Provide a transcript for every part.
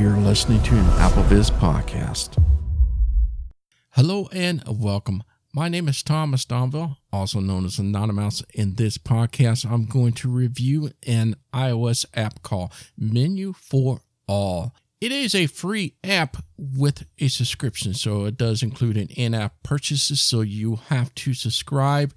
You're listening to an AppleVis podcast. Hello and welcome. My name is Thomas Domville, also known as Anonymous. In this podcast, I'm going to review an iOS app called Menu for All. It is a free app with a subscription, so it does include an in app purchases, so you have to subscribe.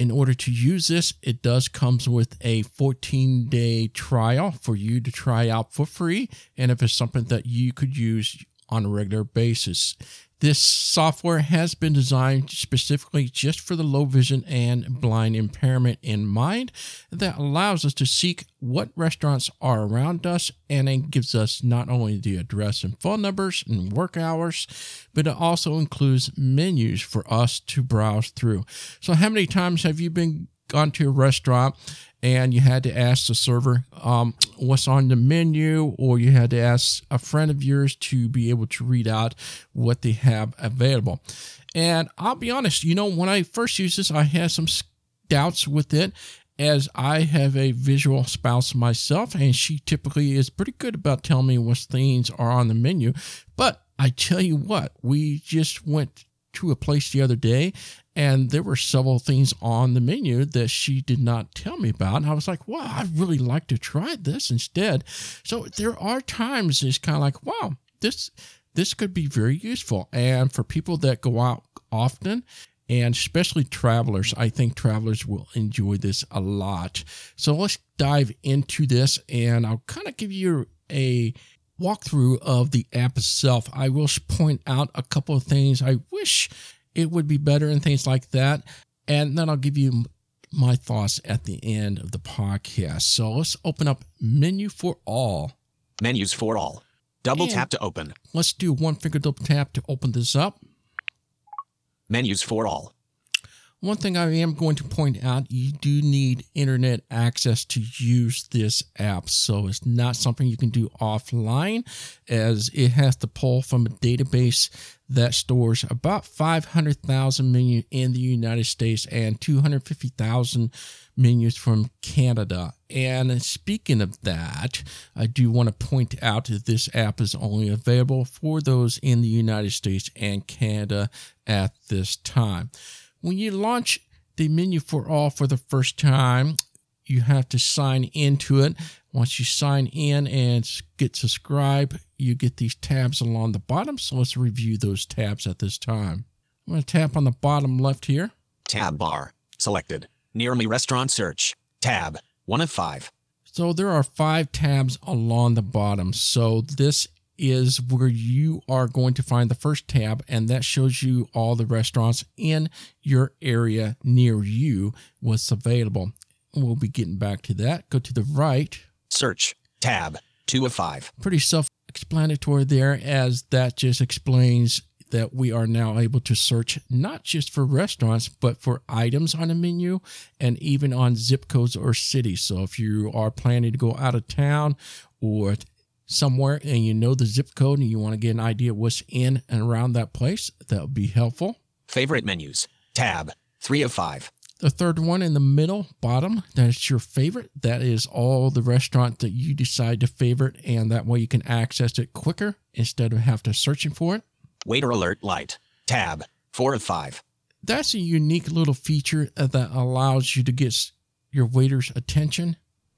In order to use this, it does comes with a 14 day trial for you to try out for free. And if it's something that you could use on a regular basis, this software has been designed specifically just for the low vision and blind impairment in mind that allows us to seek what restaurants are around us and it gives us not only the address and phone numbers and work hours, but it also includes menus for us to browse through. So, how many times have you been gone to a restaurant and you had to ask the server um, what's on the menu, or you had to ask a friend of yours to be able to read out what they have available. And I'll be honest, you know, when I first used this, I had some doubts with it as I have a visual spouse myself, and she typically is pretty good about telling me what things are on the menu. But I tell you what, we just went to a place the other day and there were several things on the menu that she did not tell me about. And I was like, wow, I'd really like to try this instead. So there are times it's kind of like, wow, this this could be very useful. And for people that go out often, and especially travelers, I think travelers will enjoy this a lot. So let's dive into this, and I'll kind of give you a walkthrough of the app itself. I will point out a couple of things I wish it would be better and things like that. And then I'll give you my thoughts at the end of the podcast. So let's open up menu for all. Menus for all. Double and tap to open. Let's do one finger double tap to open this up. Menus for all. One thing I am going to point out you do need internet access to use this app. So it's not something you can do offline, as it has to pull from a database that stores about 500,000 menus in the United States and 250,000 menus from Canada. And speaking of that, I do want to point out that this app is only available for those in the United States and Canada at this time. When you launch the menu for all for the first time, you have to sign into it. Once you sign in and get subscribed, you get these tabs along the bottom. So let's review those tabs at this time. I'm going to tap on the bottom left here. Tab bar selected. Near me restaurant search. Tab one of five. So there are five tabs along the bottom. So this is where you are going to find the first tab, and that shows you all the restaurants in your area near you, what's available. We'll be getting back to that. Go to the right. Search tab two of five. Pretty self explanatory there, as that just explains that we are now able to search not just for restaurants, but for items on a menu and even on zip codes or cities. So if you are planning to go out of town or somewhere and you know the zip code and you want to get an idea what's in and around that place, that would be helpful. Favorite menus, tab, three of five. The third one in the middle, bottom, that's your favorite. That is all the restaurant that you decide to favorite, and that way you can access it quicker instead of have to searching for it. Waiter alert light, tab, four of five. That's a unique little feature that allows you to get your waiter's attention.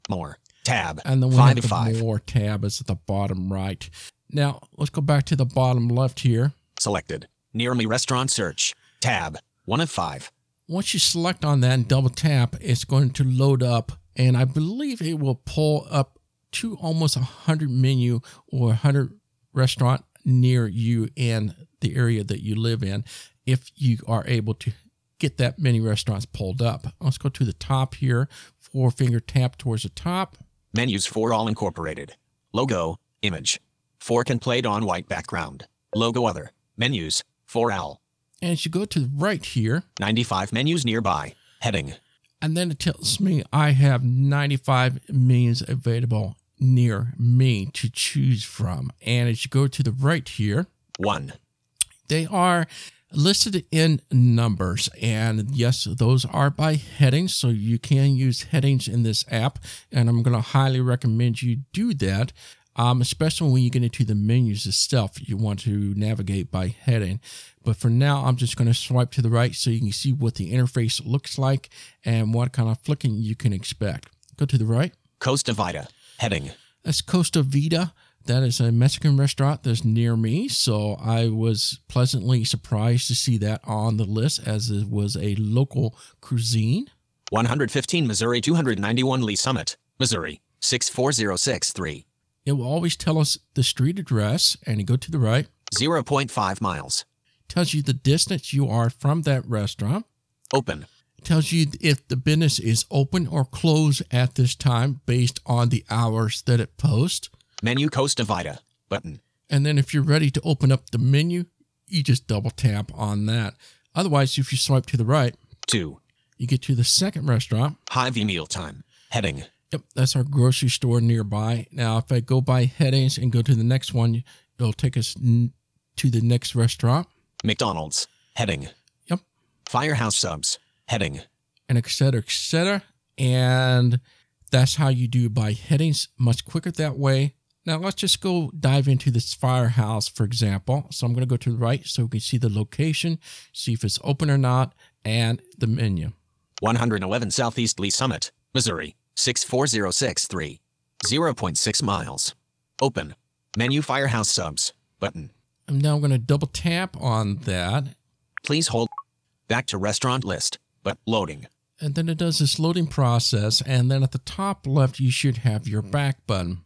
More, tab. And then we five have the five. more tab is at the bottom right. Now let's go back to the bottom left here. Selected. Near me restaurant search. Tab. One of five. Once you select on that and double tap, it's going to load up. And I believe it will pull up to almost a hundred menu or a hundred restaurant near you in the area that you live in if you are able to get that many restaurants pulled up. Let's go to the top here. Four finger tap towards the top. Menus for all incorporated. Logo, image. Fork and plate on white background. Logo other. Menus, for all. And as you go to the right here, 95 menus nearby. Heading. And then it tells me I have 95 menus available near me to choose from. And as you go to the right here, one. They are listed in numbers. And yes, those are by headings. So you can use headings in this app. And I'm going to highly recommend you do that. um, especially when you get into the menus itself. You want to navigate by heading. But for now, I'm just going to swipe to the right so you can see what the interface looks like and what kind of flicking you can expect. Go to the right. Costa Vida. Heading. That's Costa Vida. That is a Mexican restaurant that's near me. So I was pleasantly surprised to see that on the list as it was a local cuisine. 115 Missouri 291 Lee Summit, Missouri 64063. It will always tell us the street address and you go to the right. 0.5 miles. Tells you the distance you are from that restaurant. Open. Tells you if the business is open or closed at this time based on the hours that it posts. Menu Costa Vida. Button. And then if you're ready to open up the menu, you just double tap on that. Otherwise, if you swipe to the right, 2. you get to the second restaurant. Hy-Vee Mealtime. Heading. Yep, that's our grocery store nearby. Now, if I go by headings and go to the next one, it'll take us n- to the next restaurant. McDonald's. Heading. Yep. Firehouse Subs. Heading. and et cetera, et cetera. And that's how you do by headings much quicker that way. Now let's just go dive into this firehouse, for example. So I'm going to go to the right so we can see the location, see if it's open or not, and the menu. 111 Southeast Lee Summit, Missouri 64063. 0.6 miles. Open. Menu Firehouse Subs. Button. And now I'm now going to double tap on that. Please hold. Back to restaurant list. But loading. And then it does this loading process. And then at the top left, you should have your back button.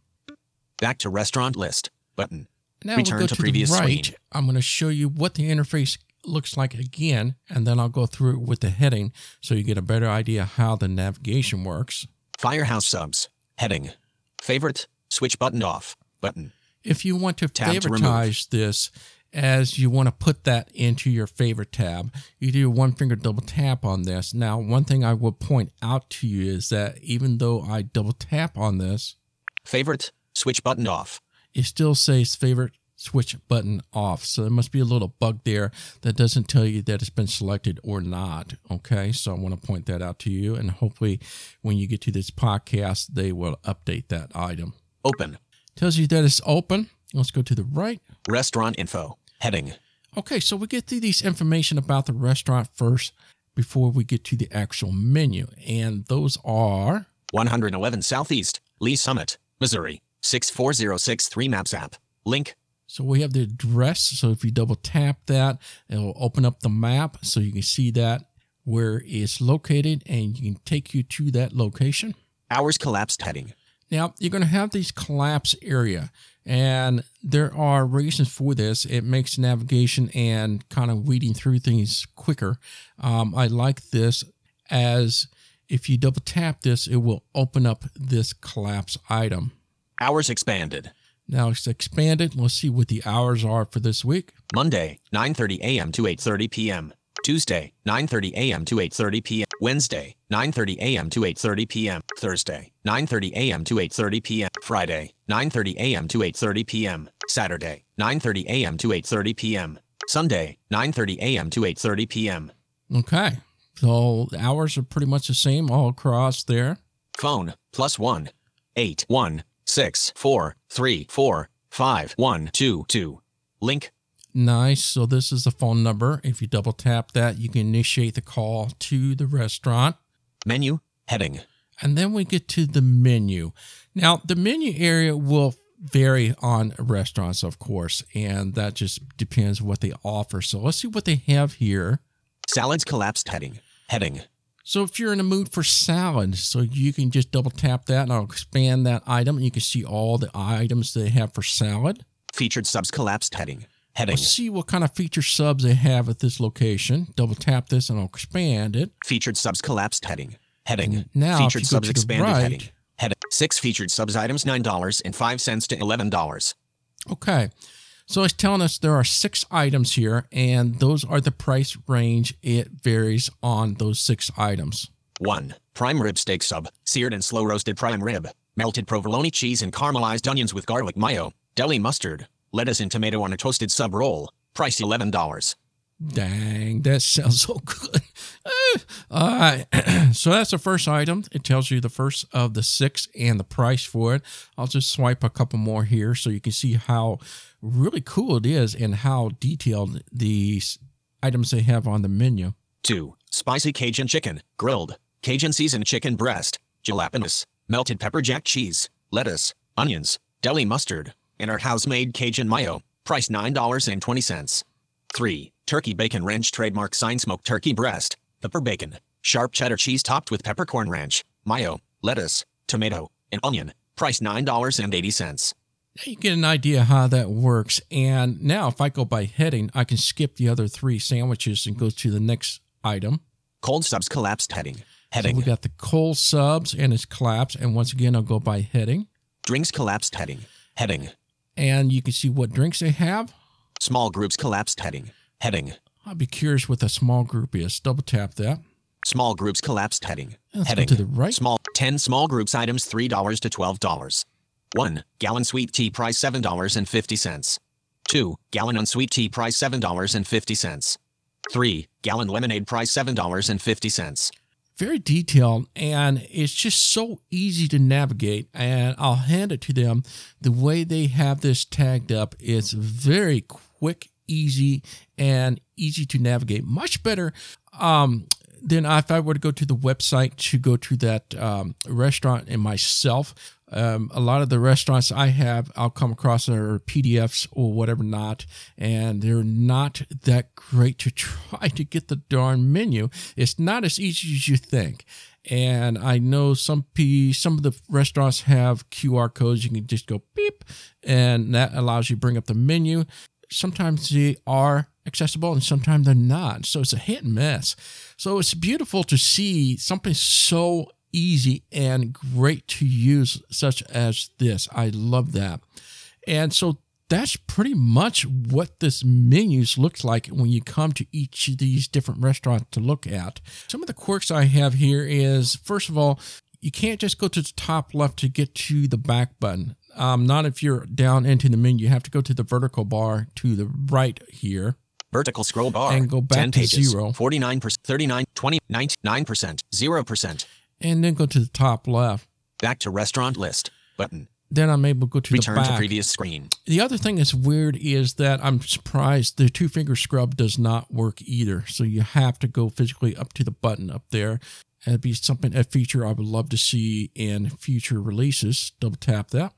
Back to restaurant list. Button. Now Return we'll go to to, previous the right. screen. I'm going to show you what the interface looks like again, and then I'll go through it with the heading so you get a better idea how the navigation works. Firehouse Subs. Heading. Favorite. Switch button off. Button. If you want to Tab to favoritize this as you want to put that into your favorite tab, you do a one finger double tap on this. Now, one thing I will point out to you is that even though I double tap on this, Favorite. Switch button off. it still says favorite switch button off. So there must be a little bug there that doesn't tell you that it's been selected or not. Okay. So I want to point that out to you. And hopefully when you get to this podcast, they will update that item. Open. Tells you that it's open. Let's go to the right. Restaurant info. Heading. Okay. So we get through these information about the restaurant first before we get to the actual menu. And those are 111 Southeast, Lee Summit, Missouri, 64063 Maps app. Link. So we have the address. So if you double tap that, it'll open up the map so you can see that where it's located and you can take you to that location. Hours collapsed heading. Now you're going to have these collapse area and there are reasons for this. It makes navigation and kind of weeding through things quicker. Um, I like this as if you double tap this, it will open up this collapse item. Hours expanded. Now it's expanded. Let's see what the hours are for this week. Monday, 9:30 a.m. to 8:30 p.m. Tuesday, 9:30 a.m. to 8:30 p.m. Wednesday, 9:30 a.m. to 8:30 p.m. Thursday, 9:30 a.m. to 8:30 p.m. Friday, 9:30 a.m. to 8:30 p.m. Saturday, 9:30 a.m. to 8:30 p.m. Sunday, 9:30 a.m. to 8:30 p.m. Okay. So the hours are pretty much the same all across there. Phone plus one eight one six four three four five one two two. Link Nice. So this is the phone number. If you double tap that, you can initiate the call to the restaurant. menu heading. And then we get to the menu. Now, the menu area will vary on restaurants, of course, and that just depends what they offer. So let's see what they have here. Salads collapsed heading. Heading. So if you're in the mood for salad, so you can just double tap that and I'll expand that item and you can see all the items they have for salad. Featured subs collapsed heading. Heading. Let's see what kind of feature subs they have at this location. Double tap this and I'll expand it. Featured subs collapsed heading. Heading. Now, if featured subs expanded right- heading. Heading. Six featured subs items $9.05 to $11. Okay. So it's telling us there are six items here, and those are the price range. It varies on those six items. 1. Prime rib steak sub, seared and slow roasted prime rib, melted provolone cheese and caramelized onions with garlic mayo, deli mustard, lettuce and tomato on a toasted sub roll, price $11. Dang, that sounds so good. Eh, all right. so that's the first item. It tells you the first of the six and the price for it. I'll just swipe a couple more here so you can see how really cool it is and how detailed these items they have on the menu. 2. Spicy Cajun chicken, grilled, Cajun seasoned chicken breast, jalapenos, melted pepper jack cheese, lettuce, onions, deli mustard, and our house-made Cajun mayo. Price $9.20. 3. Turkey bacon ranch trademark sign smoked turkey breast, pepper bacon, sharp cheddar cheese topped with peppercorn ranch, mayo, lettuce, tomato, and onion. Price $9.80. Now You get an idea how that works. And now, if I go by heading, I can skip the other three sandwiches and go to the next item. Cold subs collapsed heading. So Heading. we got the cold subs and it's collapsed. And once again, I'll go by heading. Drinks collapsed heading. Heading. And you can see what drinks they have. Small groups collapsed heading. Heading. I'd be curious what a small group is. Double tap that. Small groups collapsed heading. Let's heading. to the right. Small 10 small groups items $3 to $12. 1 gallon sweet tea price $7.50. 2 gallon unsweet tea price $7.50. 3 gallon lemonade price $7.50. Very detailed and it's just so easy to navigate. And I'll hand it to them. The way they have this tagged up is very quick, easy, and easy to navigate. Much better um, than if I were to go to the website to go to that um, restaurant and myself. Um, a lot of the restaurants I have, I'll come across are PDFs or whatever not, and they're not that great to try to get the darn menu. It's not as easy as you think. And I know some P, some of the restaurants have QR codes. You can just go beep, and that allows you to bring up the menu. Sometimes they are accessible and sometimes they're not. So it's a hit and miss. So it's beautiful to see something so easy and great to use, such as this. I love that. And so that's pretty much what this menus looks like when you come to each of these different restaurants to look at. Some of the quirks I have here is first of all, you can't just go to the top left to get to the back button. Um, not if you're down into the menu. You have to go to the vertical bar to the right here. Vertical scroll bar. And go back 10 to pages. zero. 49%, 39, 20, 9%, 0%. and then go to the top left. Back to restaurant list. Button. Then I'm able to go to Return the to previous screen. The other thing that's weird is that I'm surprised the two finger scrub does not work either. So you have to go physically up to the button up there. That'd be something, a feature I would love to see in future releases. Double tap that.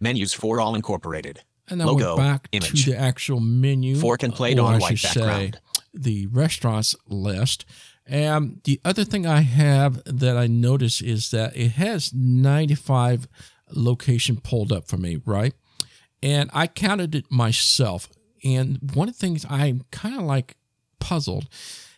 Menus for all incorporated. And then Logo, back image. to the actual menu. Fork and plate on white should say, background. the restaurants list. And the other thing I have that I notice is that it has 95 location pulled up for me, right? And I counted it myself. And one of the things I'm kind of like puzzled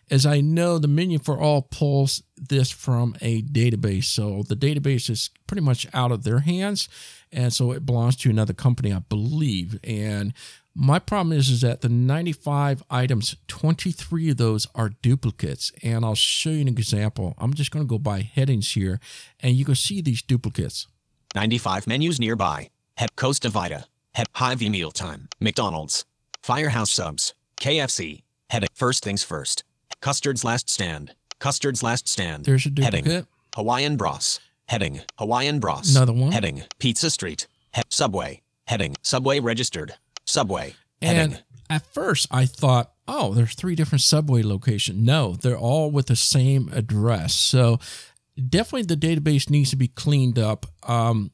is I know the menu for all pulls this from a database. So the database is pretty much out of their hands. And so it belongs to another company, I believe. And my problem is, is that the 95 items, 23 of those are duplicates. And I'll show you an example. I'm just going to go by headings here, and you can see these duplicates. 95 menus nearby. Head Costa Vida. Head Hy-Vee Mealtime. McDonald's. Firehouse Subs. KFC. Heading. First things first. Custard's Last Stand. Custard's Last Stand. There's a Heading. Hawaiian Bros. Heading. Hawaiian Bros. Another one. Heading. Pizza Street. He- Subway. Heading. Subway registered. Subway. Heading. And at first, I thought, oh, there's three different subway locations. No, they're all with the same address. So definitely the database needs to be cleaned up. Um,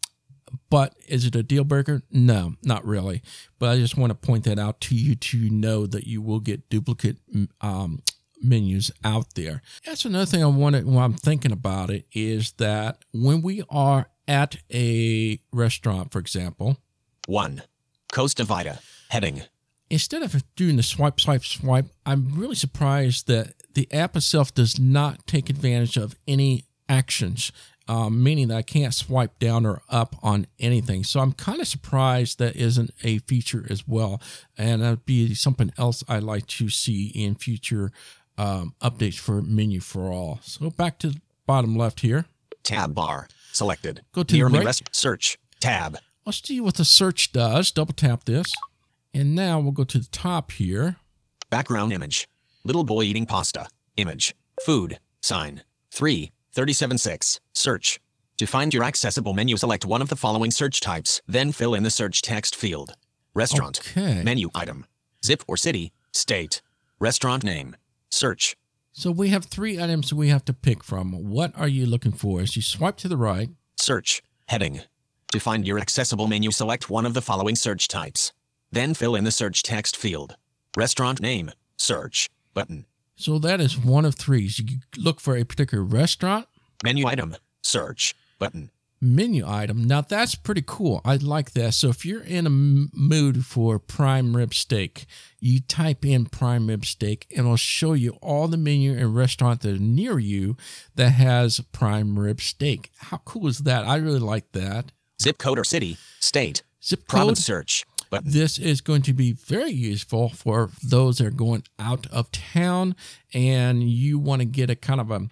but is it a deal breaker? No, not really. But I just want to point that out to you to know that you will get duplicate um, menus out there. That's another thing I wanted when I'm thinking about it is that when we are at a restaurant, for example, 1. Costa Vida. Heading. instead of doing the swipe, swipe, swipe, I'm really surprised that the app itself does not take advantage of any actions, um, meaning that I can't swipe down or up on anything. So I'm kind of surprised that isn't a feature as well. And that'd be something else I'd like to see in future um, updates for Menu for All. So back to the bottom left here. Tab bar. Selected. Go to Near the right. rest. Search. Tab. Let's see what the search does. Double tap this. And now we'll go to the top here. Background image. Little boy eating pasta. Image. Food. Sign. 3. 37 6. Search. To find your accessible menu, select one of the following search types, then fill in the search text field. Restaurant. Okay. Menu item. Zip or city. State. Restaurant name. Search. So we have three items we have to pick from. What are you looking for? As you swipe to the right, Search. Heading. To find your accessible menu, select one of the following search types. Then fill in the search text field. Restaurant name. Search. Button. so that is one of three. So you look for a particular restaurant, Menu item. Search. Button. Menu item. Now that's pretty cool. I like that. So if you're in a m- mood for prime rib steak, you type in prime rib steak and it'll show you all the menu and restaurant that are near you that has prime rib steak. How cool is that? I really like that. Zip code or city. State. Zip code. Province search. But This is going to be very useful for those that are going out of town and you want to get a kind of a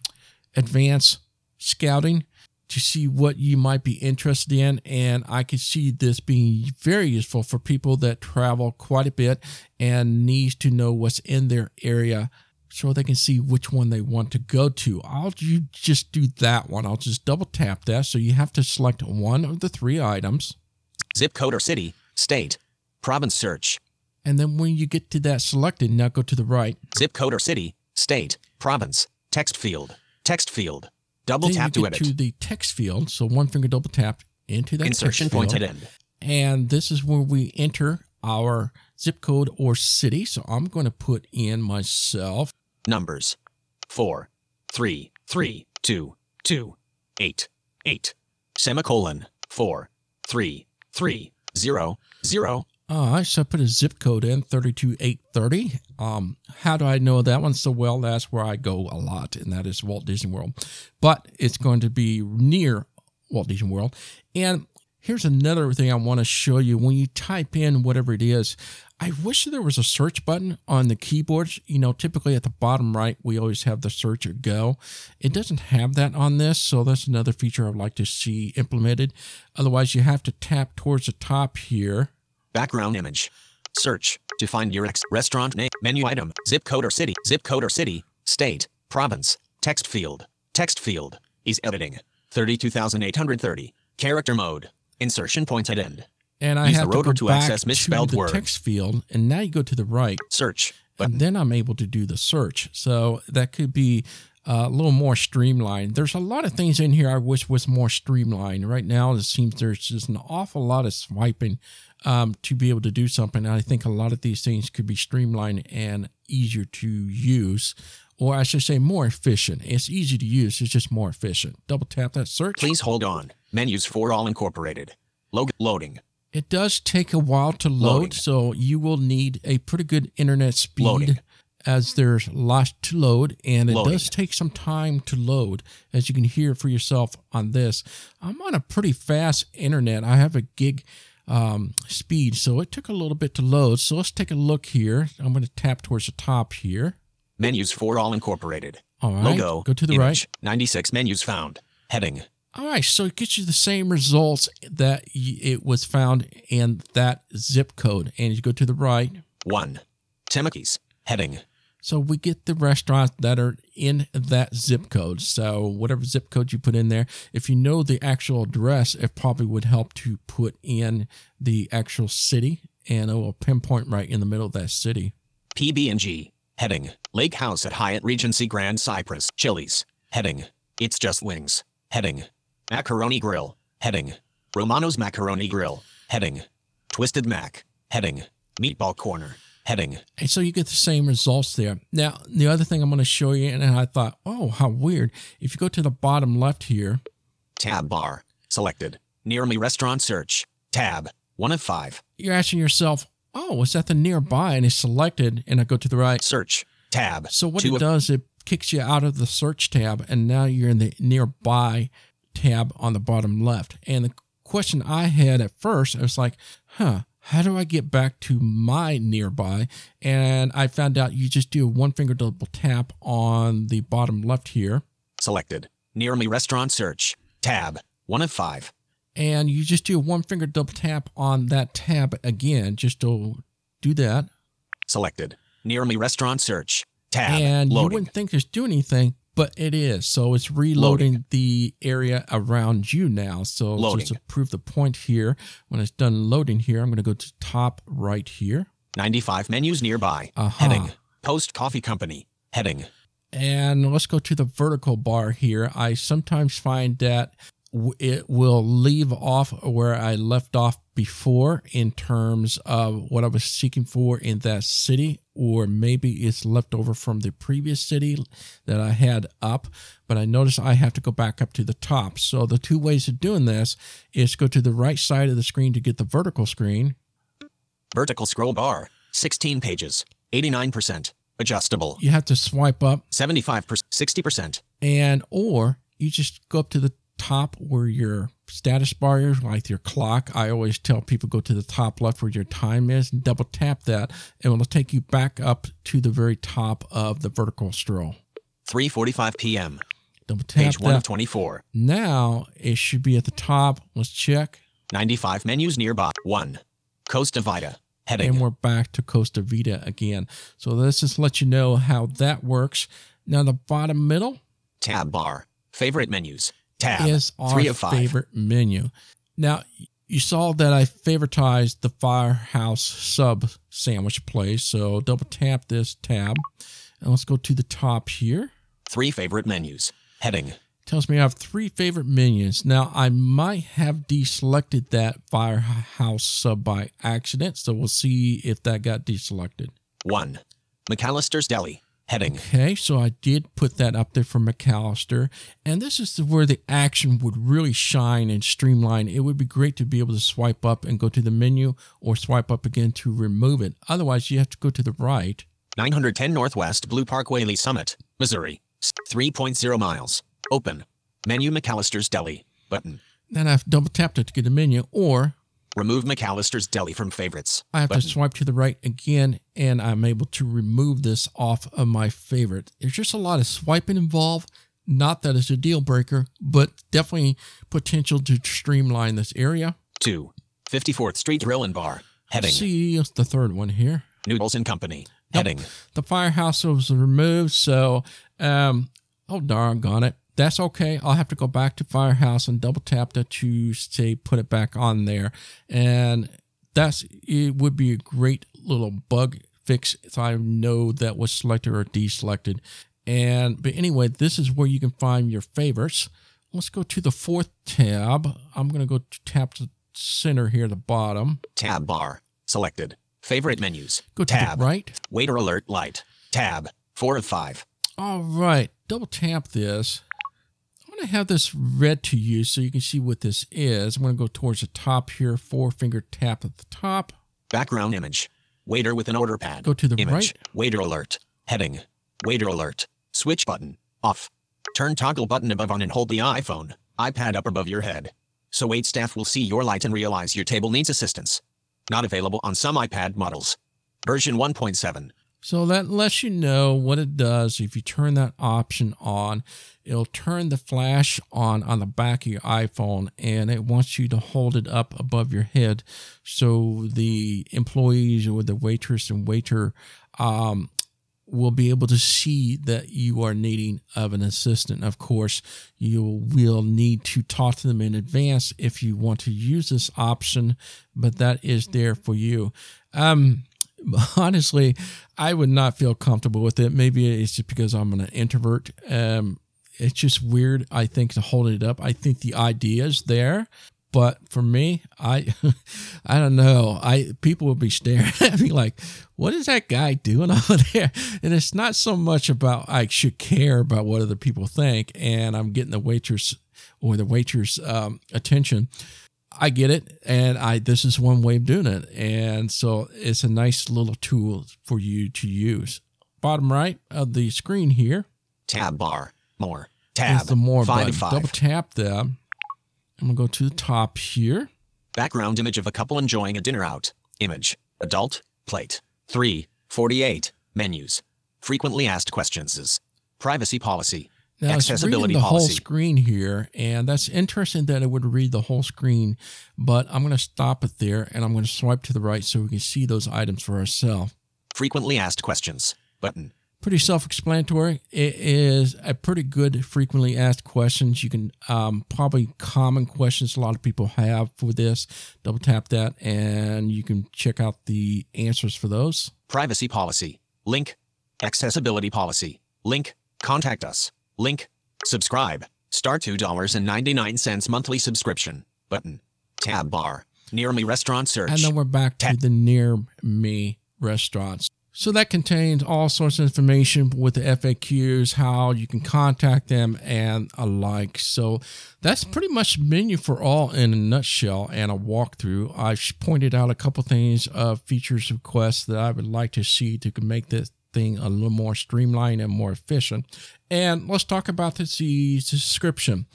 advanced scouting to see what you might be interested in and I could see this being very useful for people that travel quite a bit and needs to know what's in their area so they can see which one they want to go to. I'll you just do that one. I'll just double tap that so you have to select one of the three items. Zip code or city. State. Province search. And then when you get to that selected, now go to the right. Zip code or city. State. Province. Text field. Text field. Double then tap to edit. to the text field. So one finger double tap into that Insertion text field. pointed end. And this is where we enter our zip code or city. So I'm going to put in myself. Numbers. Four, three, three, two, two, eight, eight. Semicolon. Four, three, three, zero, zero. All right, so I put a zip code in 32830. Um, how do I know that one so well? That's where I go a lot, and that is Walt Disney World. But it's going to be near Walt Disney World. And here's another thing I want to show you. When you type in whatever it is, I wish there was a search button on the keyboards. You know, typically at the bottom right, we always have the search or go. It doesn't have that on this, so that's another feature I'd like to see implemented. Otherwise, you have to tap towards the top here. Background image. Search to find your ex restaurant name, menu item, zip code or city, zip code or city, state, province, text field, text field, is editing. 32,830. Character mode. Insertion pointed end. and I Use the have to rotor go to access misspelled to the word. text field, and now you go to the right, Search button. and then I'm able to do the search. So that could be uh, a little more streamlined. There's a lot of things in here I wish was more streamlined. Right now, it seems there's just an awful lot of swiping um, to be able to do something. And I think a lot of these things could be streamlined and easier to use. Or I should say more efficient. It's easy to use. It's just more efficient. Double tap that search. Please hold on. Menus for all incorporated. Log- loading. It does take a while to load, Loading. so you will need a pretty good internet speed Loading. as there's lots to load, and it Loading. does take some time to load, as you can hear for yourself on this. I'm on a pretty fast internet. I have a gig um, speed, so it took a little bit to load. So let's take a look here. I'm going to tap towards the top here. Menus for all incorporated. All right, Logo. go to the image, 96 menus found. Heading. All right, so it gets you the same results that y- it was found in that zip code, and you go to the right. 1. Temakis. Heading. So we get the restaurants that are in that zip code. So whatever zip code you put in there, if you know the actual address, it probably would help to put in the actual city and it will pinpoint right in the middle of that city. PB&G. Heading. Lake House at Hyatt Regency Grand Cypress. Chili's. Heading. It's just wings. Heading. Macaroni Grill. Heading. Romano's Macaroni Grill. Heading. Twisted Mac. Heading. Meatball Corner. Heading. And so you get the same results there. Now, the other thing I'm going to show you, and I thought, oh, how weird. If you go to the bottom left here, Tab bar. Selected. Near me restaurant search. Tab. 1 of 5. you're asking yourself, oh, is that the nearby? And it's selected, and I go to the right. Search. Tab. So what it does, it kicks you out of the search tab, and now you're in the nearby tab on the bottom left. And the question I had at first, I was like, huh, how do I get back to my nearby? And I found out you just do a one finger double tap on the bottom left here, Selected. Near me restaurant search. Tab. 1 of 5. and you just do a one finger double tap on that tab again, just to do that. Selected. Near me restaurant search. Tab. and you wouldn't think it's doing anything, but it is. So it's reloading the area around you now. So Loading. just to prove the point here, when it's done loading here, I'm going to go to top right here. 95 menus nearby. Uh-huh. Heading. Post Coffee Company. Heading. And let's go to the vertical bar here. I sometimes find that w- it will leave off where I left off before in terms of what I was seeking for in that city, or maybe it's left over from the previous city that I had up. But I notice I have to go back up to the top. So the two ways of doing this is go to the right side of the screen to get the vertical screen. Vertical scroll bar. 16 pages. 89%. Adjustable. You have to swipe up 75%. 60%. and or you just go up to the top where your status bar is like your clock i always tell people go to the top left where your time is and double tap that and it'll take you back up to the very top of the vertical stroll 3:45 p.m. double tap Page 1 of that 24. now it should be at the top let's check 95 menus nearby. 1. Costa Vida. Heading. and we're back to costa vida again so let's just let you know how that works now the bottom middle Tab bar. Favorite menus. Tab. is our 3 of 5. favorite menu. Now, you saw that I favoritized the Firehouse sub sandwich place. So double tap this tab. And let's go to the top here. 3 favorite menus. Heading. Tells me I have three favorite menus. Now, I might have deselected that Firehouse sub by accident. So we'll see if that got deselected. 1. McAllister's Deli. Heading. Okay, so I did put that up there for McAllister, and this is where the action would really shine and streamline. It would be great to be able to swipe up and go to the menu or swipe up again to remove it. Otherwise, you have to go to the right. 910 Northwest Blue Parkway, Lee Summit, Missouri. 3.0 miles. Open. Menu McAllister's Deli. Button. Then I have double tapped it to get the menu, or Remove McAllister's Deli from favorites. I have Button. to swipe to the right again, and I'm able to remove this off of my favorite. There's just a lot of swiping involved. Not that it's a deal breaker, but definitely potential to streamline this area. 2. 54th Street Grill and Bar. Heading. See it's the third one here. Noodles and Company. Yep. Heading. The firehouse was removed, so um, oh doggone it. That's okay. I'll have to go back to firehouse and double tap that to say put it back on there, and that's it. Would be a great little bug fix if I know that was selected or deselected. And but anyway, this is where you can find your favorites. Let's go to the fourth tab. I'm gonna go to tap the center here, the bottom. Tab bar. Selected. Favorite menus. Go to Tab. right. Waiter alert light. Tab. 4 of 5. All right, double tap this. Going to have this read to you so you can see what this is. I'm going to go towards the top here, four finger tap at the top. Background image. Waiter with an order pad. Go to the image. right. Waiter alert. Heading. Waiter alert. Switch button. Off. Turn toggle button above on and hold the iPhone, iPad up above your head. So wait staff will see your light and realize your table needs assistance. Not available on some iPad models. Version 1.7. So that lets you know what it does. If you turn that option on, it'll turn the flash on on the back of your iPhone and it wants you to hold it up above your head so the employees or the waitress and waiter um, will be able to see that you are needing of an assistant. Of course, you will need to talk to them in advance if you want to use this option, but that is there for you. Um, honestly, I would not feel comfortable with it. Maybe it's just because I'm an introvert. Um, it's just weird. I think to hold it up. I think the idea is there, but for me, I, I don't know. I people will be staring at me like, "What is that guy doing over there?" And it's not so much about I should care about what other people think, and I'm getting the waitress or the waitress um, attention. I get it, and I this is one way of doing it, and so it's a nice little tool for you to use. Bottom right of the screen here Tab bar. More. is Tab. the more 5 button. 5. Double tap that. I'm gonna go to the top here. Background image of a couple enjoying a dinner out. Image. Adult. Plate. 3. 48. Menus. Frequently asked questions is. Privacy policy. Now it's Accessibility reading the whole screen here, and that's interesting that it would read the whole screen. But I'm gonna stop it there, and I'm gonna swipe to the right so we can see those items for ourselves. Frequently asked questions button. Pretty self explanatory. It is a pretty good frequently asked questions. You can um, probably common questions a lot of people have for this. Double tap that and you can check out the answers for those. Privacy policy. Link. Accessibility policy. Link. Contact us. Link. Subscribe. Start $2.99 monthly subscription. Button. Tab bar. Near me restaurant search. And then we're back to the near me restaurants. So that contains all sorts of information with the FAQs, how you can contact them, and alike. So that's pretty much menu for all in a nutshell and a walkthrough. I've pointed out a couple things of features requests that I would like to see to make this thing a little more streamlined and more efficient. And let's talk about the subscription.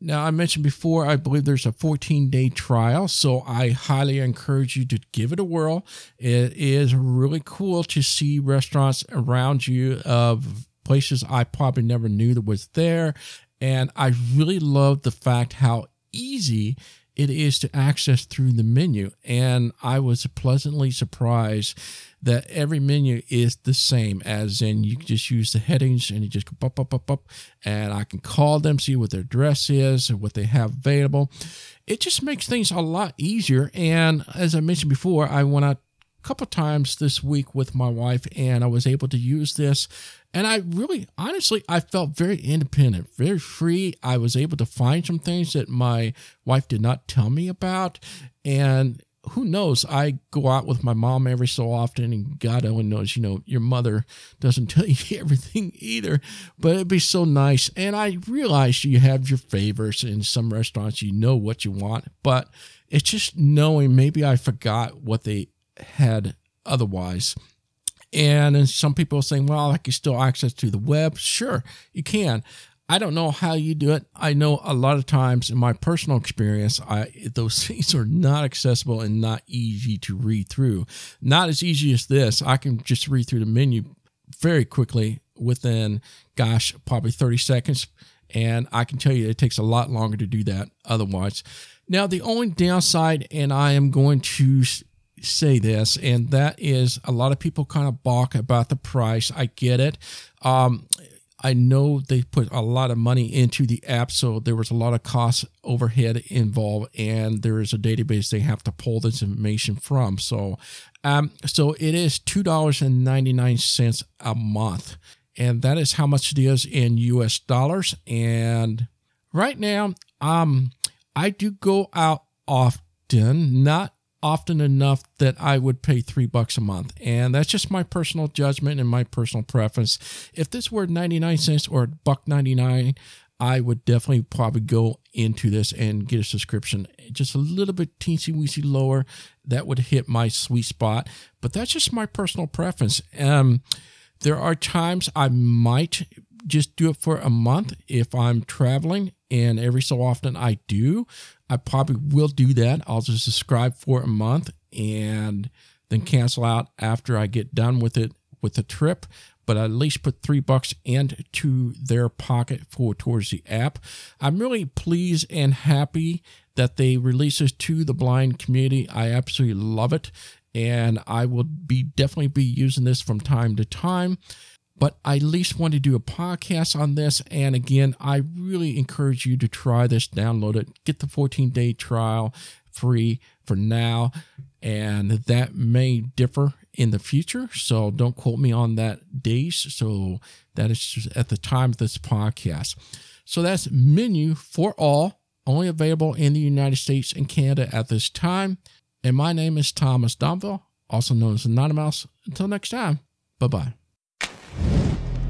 Now, I mentioned before, I believe there's a 14 day trial, so I highly encourage you to give it a whirl. It is really cool to see restaurants around you of places I probably never knew that was there. And I really love the fact how easy it is to access through the menu. And I was pleasantly surprised that every menu is the same, as in you just use the headings and you just go up, up, up, up, and I can call them, see what their address is and what they have available. It just makes things a lot easier. And as I mentioned before, I went out couple times this week with my wife and I was able to use this and I really honestly I felt very independent, very free. I was able to find some things that my wife did not tell me about and who knows? I go out with my mom every so often, and God only knows, you know, your mother doesn't tell you everything either. But it'd be so nice. And I realize you have your favorites in some restaurants, you know what you want, but it's just knowing maybe I forgot what they had otherwise. And, some people are saying, well, I can still access to the web. Sure, you can. I don't know how you do it. I know a lot of times in my personal experience, I those things are not accessible and not easy to read through. Not as easy as this. I can just read through the menu very quickly within, gosh, probably 30 seconds. And I can tell you it takes a lot longer to do that otherwise. Now, the only downside, and I am going to say this, and that is a lot of people kind of balk about the price. I get it. Um, I know they put a lot of money into the app, so there was a lot of cost overhead involved, and there is a database they have to pull this information from. So, um, so it is two dollars and ninety nine cents a month, and that is how much it is in U.S. dollars. And right now, um, I do go out often, not often enough that I would pay three bucks a month. And that's just my personal judgment and my personal preference. If this were 99 cents or buck 99, I would definitely probably go into this and get a subscription just a little bit teensy weensy lower. That would hit my sweet spot. But that's just my personal preference. Um, there are times I might just do it for a month if I'm traveling, and every so often I do. I probably will do that. I'll just subscribe for a month and then cancel out after I get done with it with the trip. But I at least put three bucks into their pocket for towards the app. I'm really pleased and happy that they release this to the blind community. I absolutely love it, and I will be definitely be using this from time to time but I at least want to do a podcast on this. And again, I really encourage you to try this, download it, get the 14 day trial free for now. And that may differ in the future. So don't quote me on that days. So that is at the time of this podcast. So that's menu for all, only available in the United States and Canada at this time. And my name is Thomas Domville, also known as Anonymous. Until next time, bye bye.